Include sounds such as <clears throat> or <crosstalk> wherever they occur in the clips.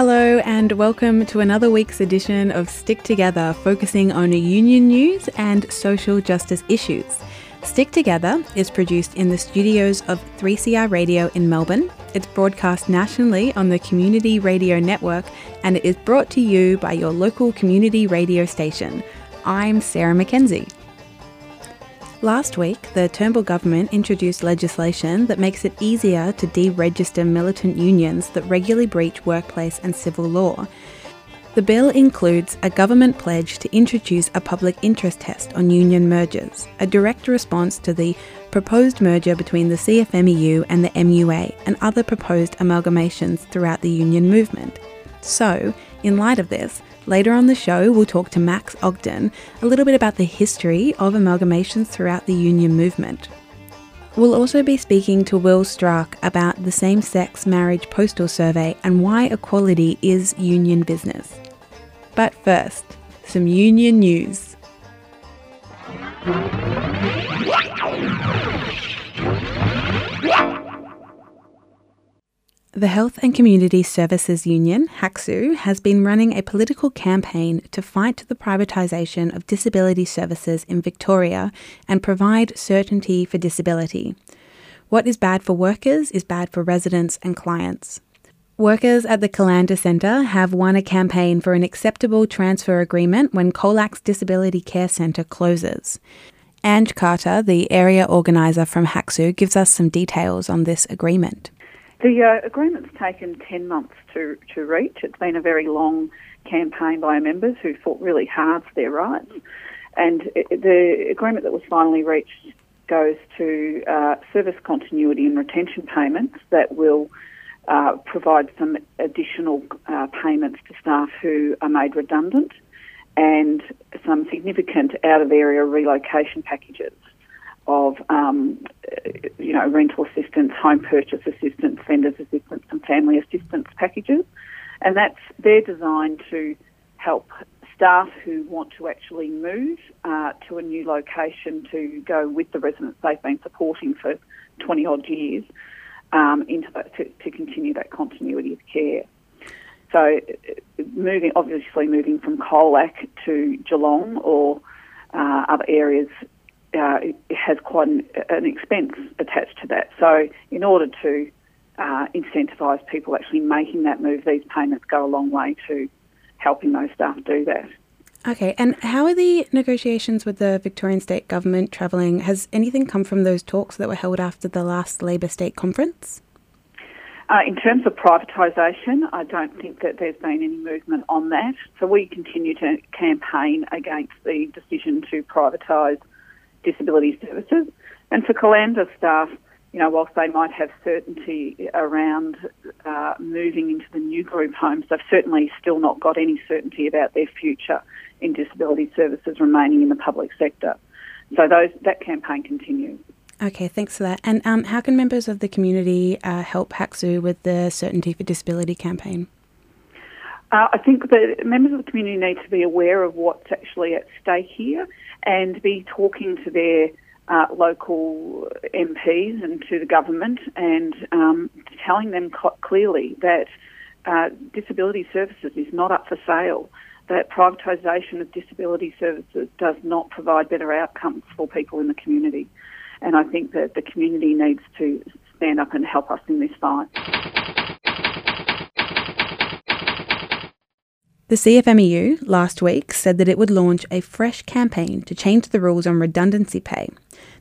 Hello, and welcome to another week's edition of Stick Together, focusing on union news and social justice issues. Stick Together is produced in the studios of 3CR Radio in Melbourne. It's broadcast nationally on the Community Radio Network, and it is brought to you by your local community radio station. I'm Sarah Mackenzie. Last week, the Turnbull government introduced legislation that makes it easier to deregister militant unions that regularly breach workplace and civil law. The bill includes a government pledge to introduce a public interest test on union mergers, a direct response to the proposed merger between the CFMEU and the MUA and other proposed amalgamations throughout the union movement. So, in light of this, Later on the show, we'll talk to Max Ogden a little bit about the history of amalgamations throughout the union movement. We'll also be speaking to Will Stracke about the same sex marriage postal survey and why equality is union business. But first, some union news. The Health and Community Services Union, HACSU, has been running a political campaign to fight the privatisation of disability services in Victoria and provide certainty for disability. What is bad for workers is bad for residents and clients. Workers at the Colanda Centre have won a campaign for an acceptable transfer agreement when Colac Disability Care Centre closes. Ange Carter, the area organiser from HACSU, gives us some details on this agreement. The uh, agreement's taken 10 months to, to reach. It's been a very long campaign by members who fought really hard for their rights. And it, the agreement that was finally reached goes to uh, service continuity and retention payments that will uh, provide some additional uh, payments to staff who are made redundant and some significant out of area relocation packages of um, you know rental assistance, home purchase assistance, vendors assistance, and family assistance packages, and that's they're designed to help staff who want to actually move uh, to a new location to go with the residents they've been supporting for 20 odd years um, into to, to continue that continuity of care. So, moving obviously moving from Colac to Geelong or uh, other areas uh, has quite an, an, expense attached to that. So, in order to uh, incentivise people actually making that move, these payments go a long way to helping those staff do that. Okay, and how are the negotiations with the Victorian state government travelling? Has anything come from those talks that were held after the last Labor state conference? Uh, in terms of privatisation, I don't think that there's been any movement on that. So we continue to campaign against the decision to privatise disability services. And for Colanda staff, you know, whilst they might have certainty around uh, moving into the new group homes, they've certainly still not got any certainty about their future in disability services remaining in the public sector. So those that campaign continues. Okay, thanks for that. And um, how can members of the community uh, help HACSU with the Certainty for Disability campaign? Uh, I think that members of the community need to be aware of what's actually at stake here and be talking to their uh, local MPs and to the government and um, telling them co- clearly that uh, disability services is not up for sale, that privatisation of disability services does not provide better outcomes for people in the community. And I think that the community needs to stand up and help us in this fight. The CFMEU last week said that it would launch a fresh campaign to change the rules on redundancy pay.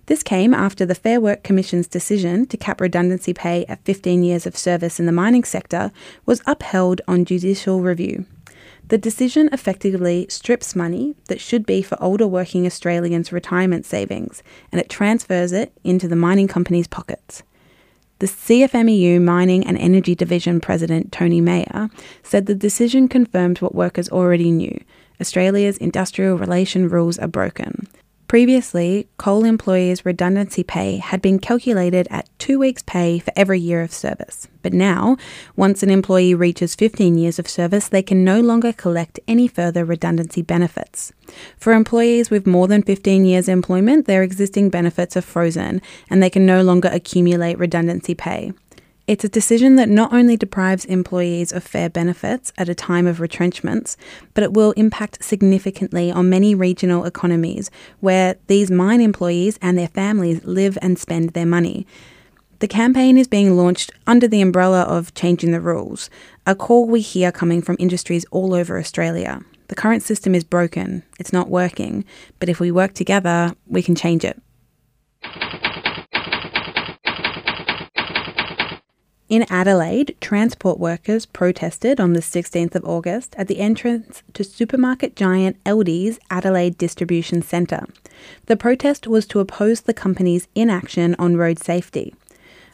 This came after the Fair Work Commission's decision to cap redundancy pay at 15 years of service in the mining sector was upheld on judicial review. The decision effectively strips money that should be for older working Australians' retirement savings and it transfers it into the mining company's pockets. The CFMEU Mining and Energy Division President Tony Maher said the decision confirmed what workers already knew Australia's industrial relation rules are broken. Previously, coal employees' redundancy pay had been calculated at two weeks' pay for every year of service. But now, once an employee reaches 15 years of service, they can no longer collect any further redundancy benefits. For employees with more than 15 years' employment, their existing benefits are frozen and they can no longer accumulate redundancy pay. It's a decision that not only deprives employees of fair benefits at a time of retrenchments, but it will impact significantly on many regional economies where these mine employees and their families live and spend their money. The campaign is being launched under the umbrella of Changing the Rules, a call we hear coming from industries all over Australia. The current system is broken, it's not working, but if we work together, we can change it. In Adelaide, transport workers protested on the 16th of August at the entrance to supermarket giant Aldi's Adelaide Distribution Centre. The protest was to oppose the company's inaction on road safety.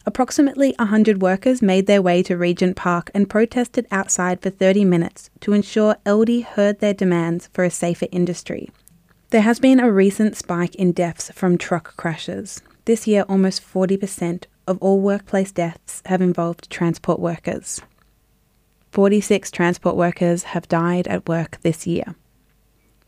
Approximately 100 workers made their way to Regency Park and protested outside for 30 minutes to ensure Aldi heard their demands for a safer industry. There has been a recent spike in deaths from truck crashes. This year, almost 40% of all workplace deaths have involved transport workers. 46 transport workers have died at work this year.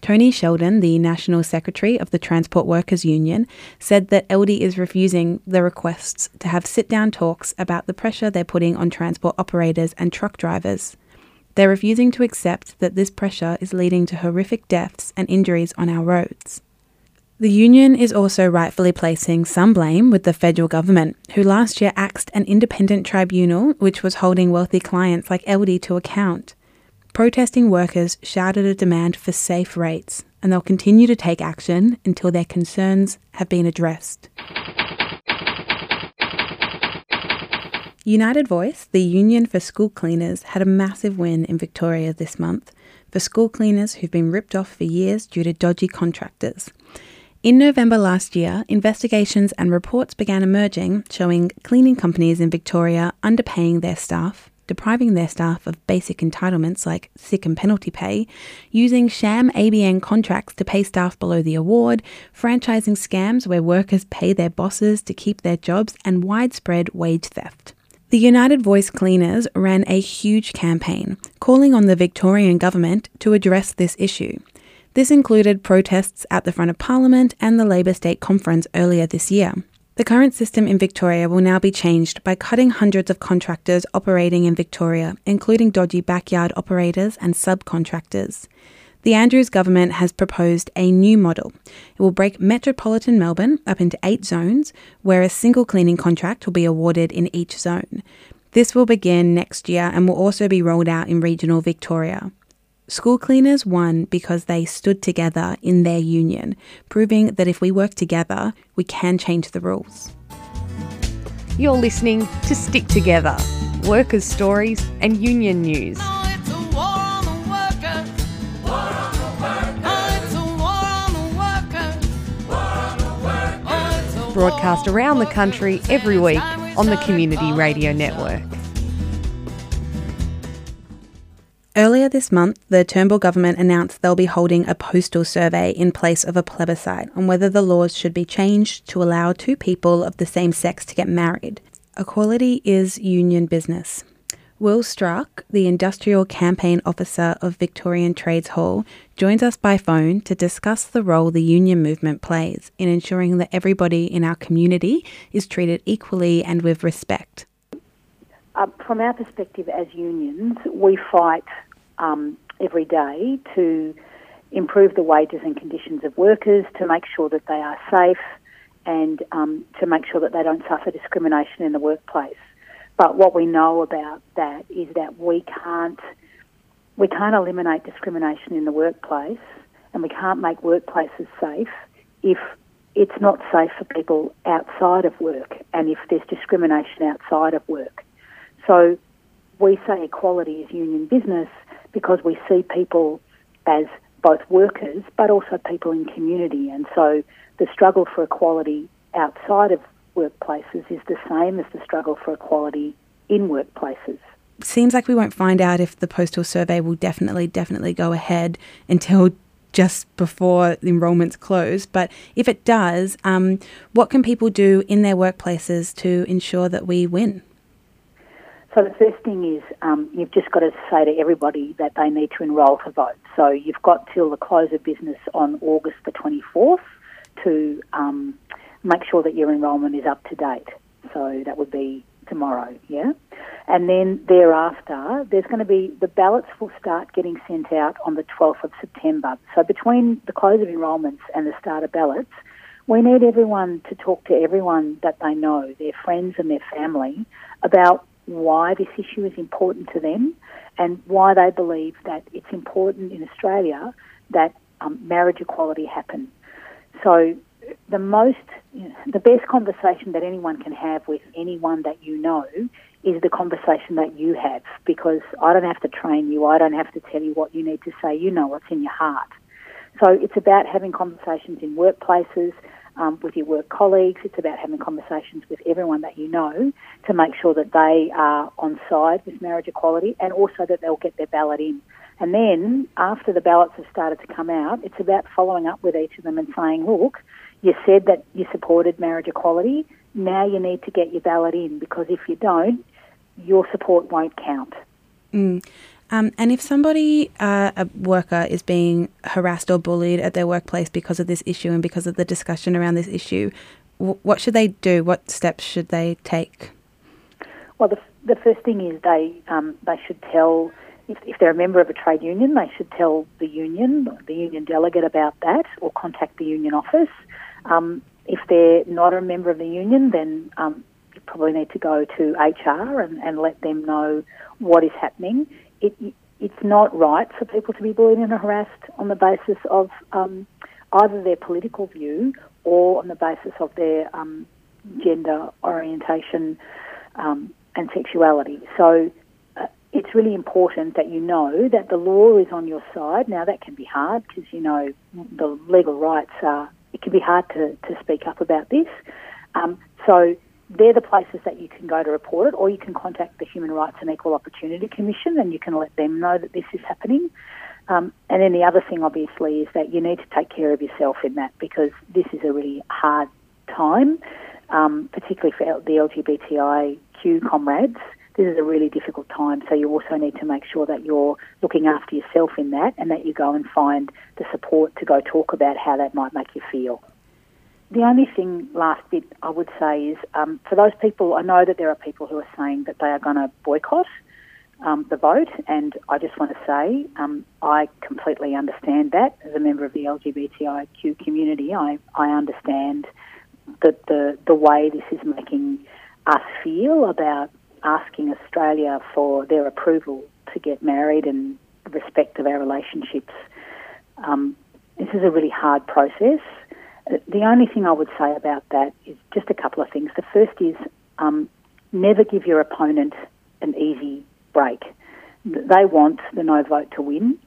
Tony Sheldon, the National Secretary of the Transport Workers Union, said that Aldi is refusing the requests to have sit down talks about the pressure they're putting on transport operators and truck drivers. They're refusing to accept that this pressure is leading to horrific deaths and injuries on our roads. The union is also rightfully placing some blame with the federal government, who last year axed an independent tribunal which was holding wealthy clients like Aldi to account. Protesting workers shouted a demand for safe rates, and they'll continue to take action until their concerns have been addressed. United Voice, the union for school cleaners, had a massive win in Victoria this month for school cleaners who've been ripped off for years due to dodgy contractors. In November last year, investigations and reports began emerging showing cleaning companies in Victoria underpaying their staff, depriving their staff of basic entitlements like sick and penalty pay, using sham ABN contracts to pay staff below the award, franchising scams where workers pay their bosses to keep their jobs, and widespread wage theft. The United Voice Cleaners ran a huge campaign calling on the Victorian government to address this issue. This included protests at the front of Parliament and the Labor State Conference earlier this year. The current system in Victoria will now be changed by cutting hundreds of contractors operating in Victoria, including dodgy backyard operators and subcontractors. The Andrews government has proposed a new model. It will break metropolitan Melbourne up into eight zones, where a single cleaning contract will be awarded in each zone. This will begin next year and will also be rolled out in regional Victoria. School cleaners won because they stood together in their union, proving that if we work together, we can change the rules. You're listening to Stick Together Workers' Stories and Union News. Broadcast around the country every week on the Community Radio Network. Earlier this month, the Turnbull government announced they'll be holding a postal survey in place of a plebiscite on whether the laws should be changed to allow two people of the same sex to get married. Equality is union business. Will Stracke, the Industrial Campaign Officer of Victorian Trades Hall, joins us by phone to discuss the role the union movement plays in ensuring that everybody in our community is treated equally and with respect. Uh, from our perspective as unions, we fight um, every day to improve the wages and conditions of workers, to make sure that they are safe, and um, to make sure that they don't suffer discrimination in the workplace. But what we know about that is that we can't we can't eliminate discrimination in the workplace, and we can't make workplaces safe if it's not safe for people outside of work, and if there's discrimination outside of work. So we say equality is union business because we see people as both workers but also people in community. And so the struggle for equality outside of workplaces is the same as the struggle for equality in workplaces. Seems like we won't find out if the postal survey will definitely, definitely go ahead until just before the enrolments close. But if it does, um, what can people do in their workplaces to ensure that we win? So the first thing is um, you've just got to say to everybody that they need to enrol to vote. So you've got till the close of business on August the 24th to um, make sure that your enrolment is up to date. So that would be tomorrow, yeah? And then thereafter, there's going to be the ballots will start getting sent out on the 12th of September. So between the close of enrolments and the start of ballots, we need everyone to talk to everyone that they know, their friends and their family, about why this issue is important to them and why they believe that it's important in Australia that um, marriage equality happen. So the most, the best conversation that anyone can have with anyone that you know is the conversation that you have because I don't have to train you. I don't have to tell you what you need to say. You know what's in your heart. So it's about having conversations in workplaces, um, with your work colleagues. It's about having conversations with everyone that you know to make sure that they are on side with marriage equality and also that they'll get their ballot in. And then after the ballots have started to come out, it's about following up with each of them and saying, look, you said that you supported marriage equality. Now you need to get your ballot in because if you don't, your support won't count. Mm. Um, and if somebody, uh, a worker, is being harassed or bullied at their workplace because of this issue and because of the discussion around this issue, w- what should they do? What steps should they take? Well, the, the first thing is they um, they should tell if, if they're a member of a trade union, they should tell the union, the union delegate about that, or contact the union office. Um, if they're not a member of the union, then um, you probably need to go to HR and, and let them know what is happening it, it's not right for people to be bullied and harassed on the basis of um, either their political view or on the basis of their um, gender orientation um, and sexuality. So uh, it's really important that you know that the law is on your side. Now that can be hard because you know the legal rights are. It can be hard to, to speak up about this. Um, so they're the places that you can go to report it, or you can contact the Human Rights and Equal Opportunity Commission and you can let them know that this is happening. Um, and then the other thing, obviously, is that you need to take care of yourself in that because this is a really hard time, um, particularly for the LGBTIQ comrades. This is a really difficult time, so you also need to make sure that you're looking after yourself in that and that you go and find the support to go talk about how that might make you feel. The only thing, last bit, I would say is um, for those people, I know that there are people who are saying that they are going to boycott um, the vote, and I just want to say um, I completely understand that. As a member of the LGBTIQ community, I, I understand that the, the way this is making us feel about asking Australia for their approval to get married and respect of our relationships. Um, this is a really hard process. The only thing I would say about that is just a couple of things. The first is um, never give your opponent an easy break. They want the no vote to win,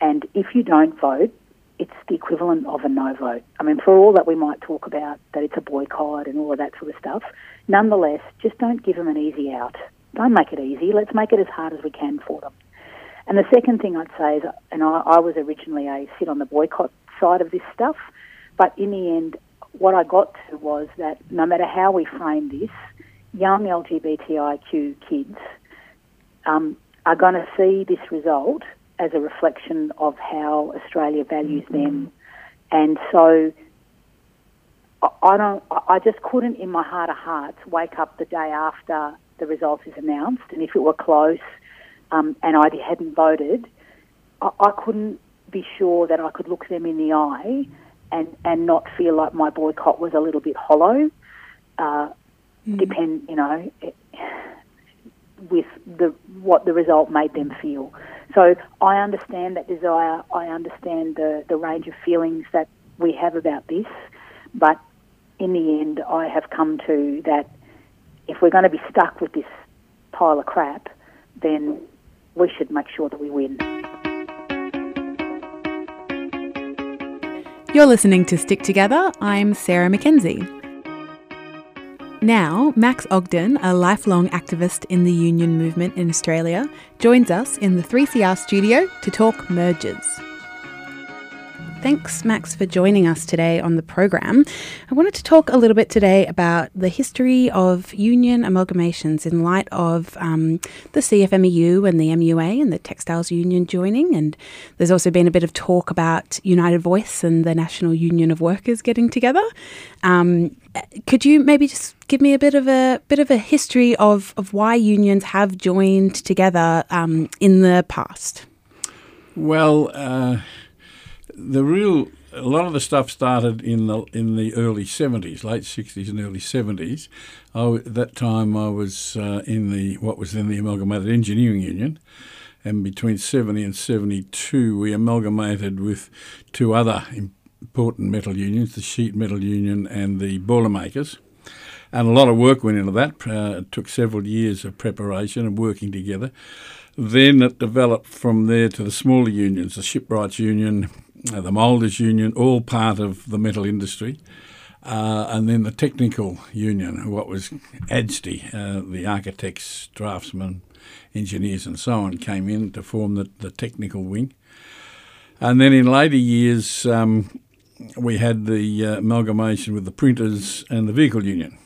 and if you don't vote, it's the equivalent of a no vote. I mean, for all that we might talk about that it's a boycott and all of that sort of stuff, nonetheless, just don't give them an easy out. Don't make it easy. Let's make it as hard as we can for them. And the second thing I'd say is, and I, I was originally a sit on the boycott side of this stuff, but in the end, what I got to was that no matter how we frame this, young LGBTIQ kids um, are going to see this result as a reflection of how Australia values mm-hmm. them. And so I don't, I just couldn't in my heart of hearts wake up the day after the result is announced. And if it were close um, and I hadn't voted, I, I couldn't be sure that I could look them in the eye and, and not feel like my boycott was a little bit hollow. Uh, mm. Depend, you know, with the what the result made them feel. So I understand that desire. I understand the the range of feelings that we have about this, but in the end, I have come to that if we're going to be stuck with this pile of crap, then we should make sure that we win. You're listening to Stick Together. I'm Sarah McKenzie. Now, Max Ogden, a lifelong activist in the union movement in Australia, joins us in the 3CR studio to talk mergers. Thanks, Max, for joining us today on the program. I wanted to talk a little bit today about the history of union amalgamations in light of um, the CFMEU and the MUA and the Textiles Union joining. And there's also been a bit of talk about United Voice and the National Union of Workers getting together. Um, could you maybe just give me a bit of a bit of a history of, of why unions have joined together um, in the past? Well, uh, the real a lot of the stuff started in the in the early seventies, late sixties and early seventies. At that time, I was uh, in the what was then the Amalgamated Engineering Union, and between seventy and seventy two, we amalgamated with two other important metal unions, the Sheet Metal Union and the Boilermakers. And a lot of work went into that. Uh, it took several years of preparation and working together. Then it developed from there to the smaller unions, the Shipwrights Union, the Moulders Union, all part of the metal industry. Uh, and then the technical union, what was ADSTE, uh, the architects, draftsmen, engineers, and so on, came in to form the, the technical wing. And then in later years, um, we had the uh, amalgamation with the printers and the vehicle union.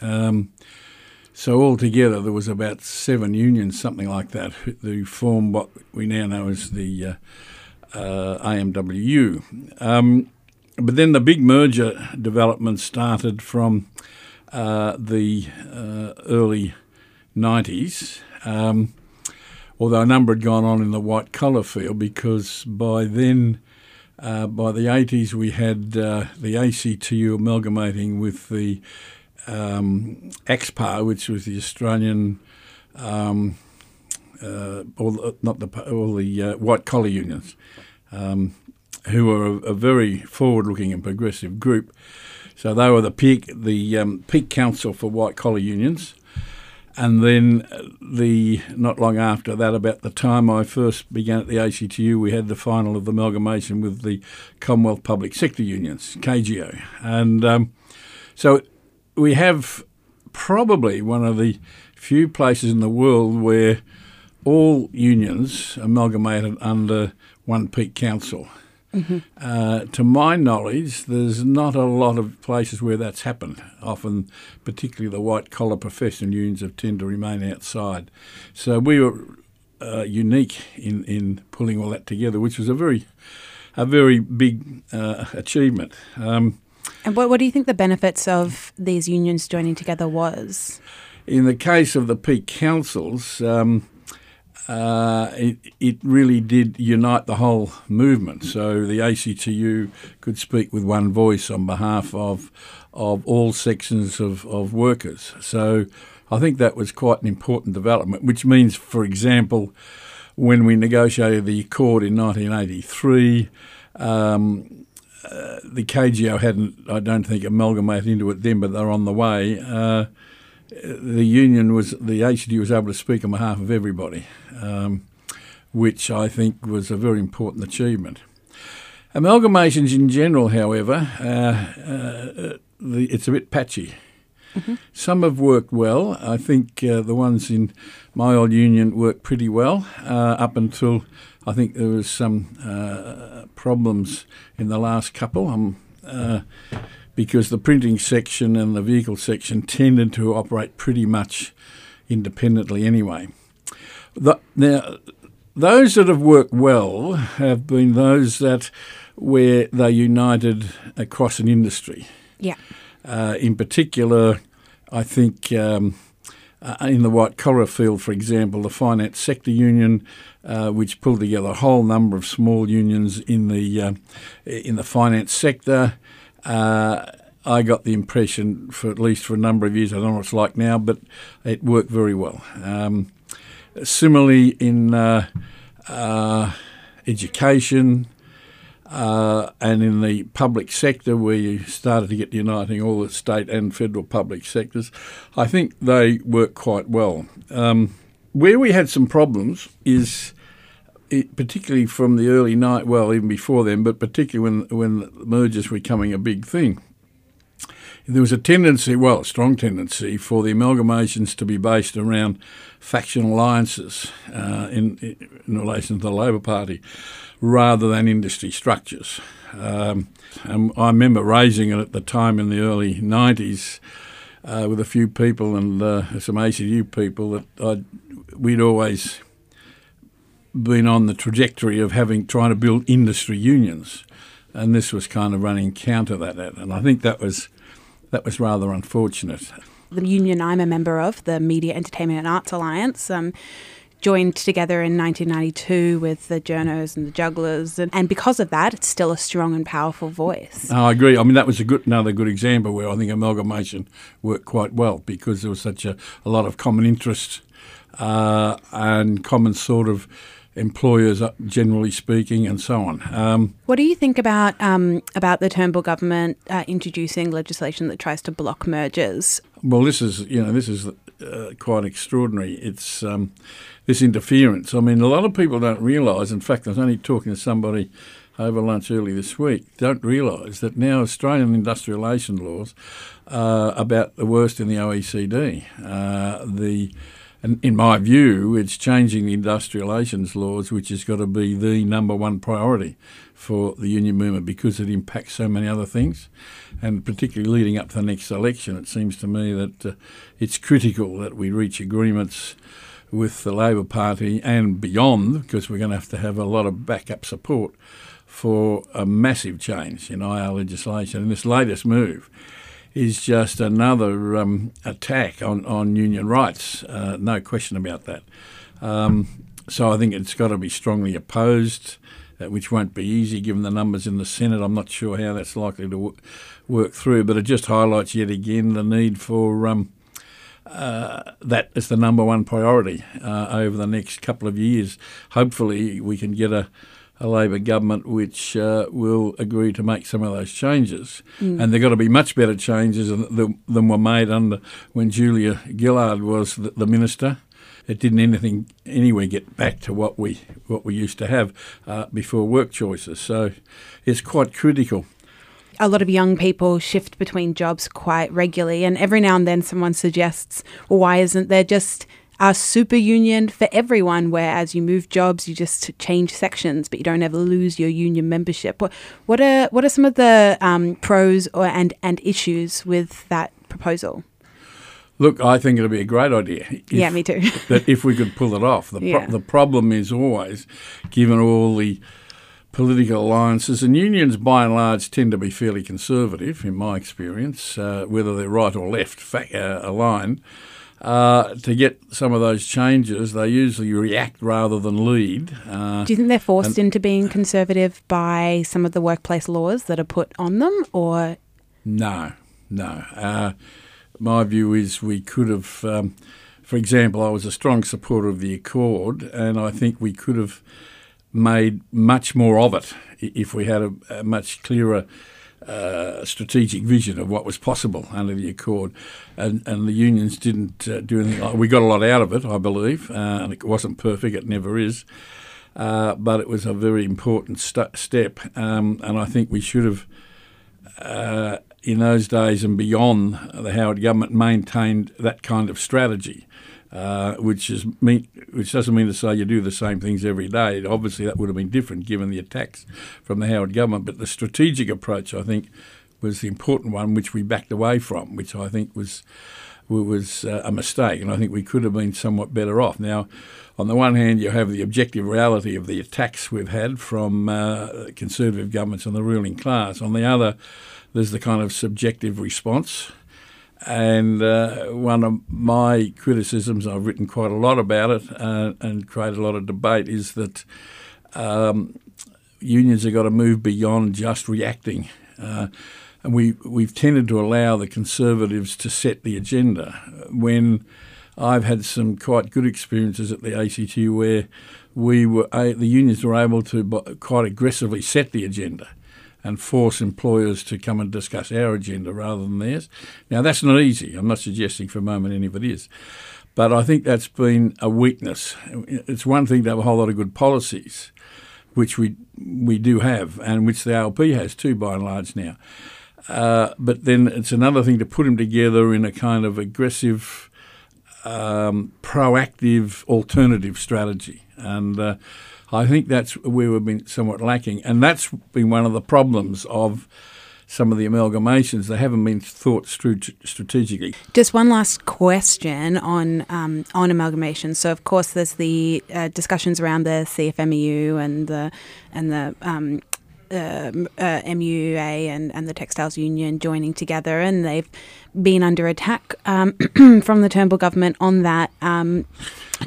Um, so altogether, there was about seven unions, something like that, who formed what we now know as the uh, AMWU. Um, but then the big merger development started from uh, the uh, early 90s, um, although a number had gone on in the white collar field because by then, uh, by the 80s, we had uh, the ACTU amalgamating with the um, which was the Australian. Um, all not the all the uh, white collar unions, um, who were a, a very forward-looking and progressive group. So they were the peak the um, peak council for white collar unions, and then the not long after that, about the time I first began at the ACTU, we had the final of the amalgamation with the Commonwealth Public Sector Unions (CAGEO), and um, so we have probably one of the few places in the world where all unions amalgamated under one peak council. Mm-hmm. Uh, to my knowledge, there's not a lot of places where that's happened. Often, particularly the white collar professional unions, have tend to remain outside. So we were uh, unique in, in pulling all that together, which was a very a very big uh, achievement. Um, and what, what do you think the benefits of these unions joining together was? In the case of the peak councils, um, uh, it, it really did unite the whole movement. So the ACTU could speak with one voice on behalf of of all sections of, of workers. So I think that was quite an important development, which means, for example, when we negotiated the accord in 1983, um, uh, the CAGEO hadn't, I don't think, amalgamated into it then, but they're on the way. Uh, the union was the ACD was able to speak on behalf of everybody, um, which I think was a very important achievement. Amalgamations in general, however, uh, uh, the, it's a bit patchy. Mm-hmm. Some have worked well. I think uh, the ones in my old union worked pretty well uh, up until I think there was some uh, problems in the last couple. Um, uh, because the printing section and the vehicle section tended to operate pretty much independently anyway. The, now, those that have worked well have been those that where they united across an industry. Yeah. Uh, in particular, I think um, uh, in the white collar field, for example, the finance sector union, uh, which pulled together a whole number of small unions in the uh, in the finance sector. Uh, I got the impression, for at least for a number of years, I don't know what it's like now, but it worked very well. Um, similarly, in uh, uh, education uh, and in the public sector, where you started to get uniting all the state and federal public sectors, I think they work quite well. Um, where we had some problems is it, particularly from the early night, well, even before then, but particularly when when mergers were becoming a big thing, there was a tendency, well, a strong tendency, for the amalgamations to be based around faction alliances uh, in, in relation to the Labor Party, rather than industry structures. Um, and I remember raising it at the time in the early 90s uh, with a few people and uh, some ACU people that I'd, we'd always been on the trajectory of having trying to build industry unions, and this was kind of running counter that. And I think that was that was rather unfortunate. The union I'm a member of, the Media, Entertainment and Arts Alliance, um, joined together in 1992 with the journos and the jugglers, and, and, because of that, it's still a strong and powerful voice. I agree. I mean, that was a good another good example where I think amalgamation worked quite well because there was such a, a lot of common interest uh, and common sort of employers, uh, generally speaking, and so on. Um, what do you think about um, about the Turnbull government uh, introducing legislation that tries to block mergers? Well, this is you know this is uh, quite extraordinary. It's um, this interference. I mean, a lot of people don't realise. In fact, I was only talking to somebody over lunch early this week. Don't realise that now Australian industrial relations laws are about the worst in the OECD. Uh, the and in my view, it's changing the industrial relations laws, which has got to be the number one priority for the union movement because it impacts so many other things. And particularly leading up to the next election, it seems to me that uh, it's critical that we reach agreements with the Labor Party and beyond, because we're going to have to have a lot of backup support for a massive change in IR legislation. And this latest move is just another um, attack on, on union rights. Uh, no question about that. Um, so I think it's got to be strongly opposed, uh, which won't be easy given the numbers in the Senate. I'm not sure how that's likely to w- work through, but it just highlights yet again the need for um, uh, that as the number one priority uh, over the next couple of years. Hopefully, we can get a a Labor government which uh, will agree to make some of those changes. Mm. And they've got to be much better changes than, than were made under when Julia Gillard was the, the, minister. It didn't anything anywhere get back to what we what we used to have uh, before work choices. So it's quite critical a lot of young people shift between jobs quite regularly, and every now and then someone suggests, well, why isn't there just a super union for everyone, where as you move jobs, you just change sections, but you don't ever lose your union membership. What, what are what are some of the um, pros or and and issues with that proposal? Look, I think it'd be a great idea. If, yeah, me too. <laughs> that if we could pull it off. The, pro- yeah. the problem is always, given all the political alliances, and unions by and large tend to be fairly conservative, in my experience, uh, whether they're right or left fa- uh, aligned. Uh, to get some of those changes, they usually react rather than lead. Uh, Do you think they're forced into being conservative by some of the workplace laws that are put on them, or no, no? Uh, my view is we could have, um, for example, I was a strong supporter of the Accord, and I think we could have made much more of it if we had a, a much clearer uh, strategic vision of what was possible under the Accord, and, and the unions didn't uh, do anything. We got a lot out of it, I believe, uh, and it wasn't perfect. It never is, uh, but it was a very important st- step, um, and I think we should have. Uh, in those days and beyond, the Howard government maintained that kind of strategy. Uh, which is mean, which doesn't mean to say you do the same things every day. Obviously, that would have been different given the attacks from the Howard government. But the strategic approach, I think, was the important one, which we backed away from, which I think was was uh, a mistake, and I think we could have been somewhat better off. Now, on the one hand, you have the objective reality of the attacks we've had from uh, conservative governments and the ruling class. On the other, there's the kind of subjective response. And uh, one of my criticisms, I've written quite a lot about it uh, and created a lot of debate, is that um, unions have got to move beyond just reacting. Uh, and we, we've tended to allow the Conservatives to set the agenda when I've had some quite good experiences at the ACT where we were the unions were able to quite aggressively set the agenda and force employers to come and discuss our agenda rather than theirs. Now, that's not easy. I'm not suggesting for a moment any of it is. But I think that's been a weakness. It's one thing to have a whole lot of good policies, which we we do have, and which the ALP has too, by and large now. Uh, but then it's another thing to put them together in a kind of aggressive, um, proactive, alternative strategy. And uh, I think that's where we've been somewhat lacking, and that's been one of the problems of some of the amalgamations. They haven't been thought through strategically. Just one last question on um, on amalgamation. So, of course, there's the uh, discussions around the CFMEU and the and the um, uh, uh, MUA and, and the Textiles Union joining together, and they've been under attack um, <clears throat> from the Turnbull government on that. Um,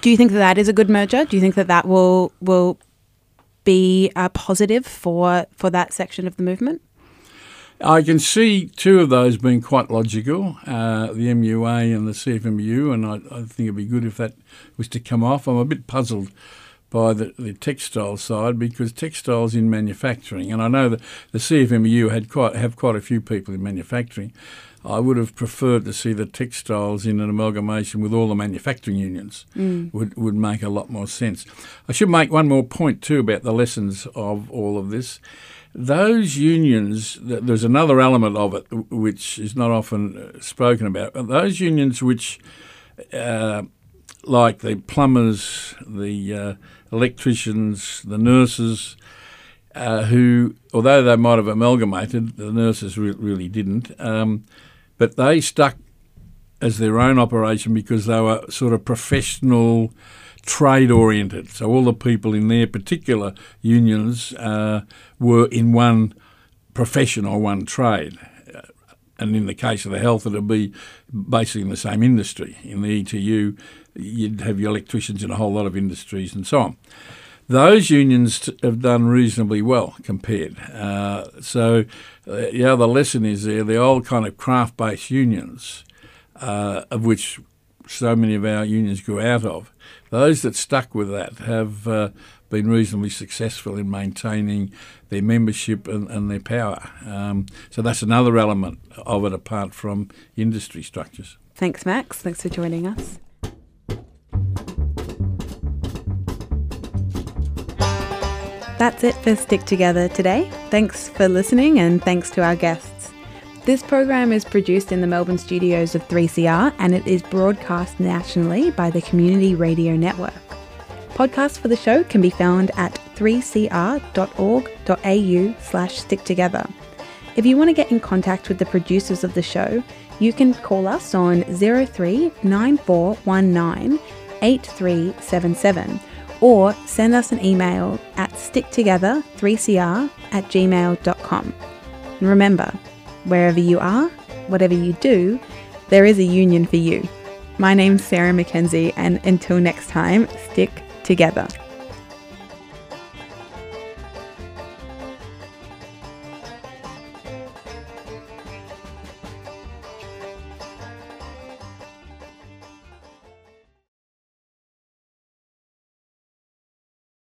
do you think that that is a good merger? Do you think that that will will be a positive for for that section of the movement? I can see two of those being quite logical, uh, the MUA and the CFMU, and I, I, think it'd be good if that was to come off. I'm a bit puzzled by the, the textile side because textiles in manufacturing, and I know that the CFMU had quite have quite a few people in manufacturing. I would have preferred to see the textiles in an amalgamation with all the manufacturing unions. Mm. Would would make a lot more sense. I should make one more point too about the lessons of all of this those unions, there's another element of it which is not often uh, spoken about. Those unions which, uh, like the plumbers, the uh, electricians, the nurses, uh, who, although they might have amalgamated, the nurses re- really didn't, um, but they stuck as their own operation because they were sort of professional trade oriented. So all the people in their particular unions uh, were in one profession or one trade. And in the case of the health, it'd be basically in the same industry. In the ETU, you'd have your electricians in a whole lot of industries and so on. Those unions have done reasonably well compared. Uh, so, uh, yeah, the lesson is there the old kind of craft based unions, uh, of which so many of our unions grew out of, those that stuck with that have uh, been reasonably successful in maintaining their membership and, and their power. Um, so that's another element of it apart from industry structures. Thanks, Max. Thanks for joining us. That's it for Stick Together today. Thanks for listening and thanks to our guests. This program is produced in the Melbourne studios of 3CR and it is broadcast nationally by the Community Radio Network. Podcasts for the show can be found at 3cr.org.au slash sticktogether. If you want to get in contact with the producers of the show, you can call us on 03 8377 or send us an email at sticktogether3cr at gmail.com. And remember, Wherever you are, whatever you do, there is a union for you. My name's Sarah McKenzie, and until next time, stick together.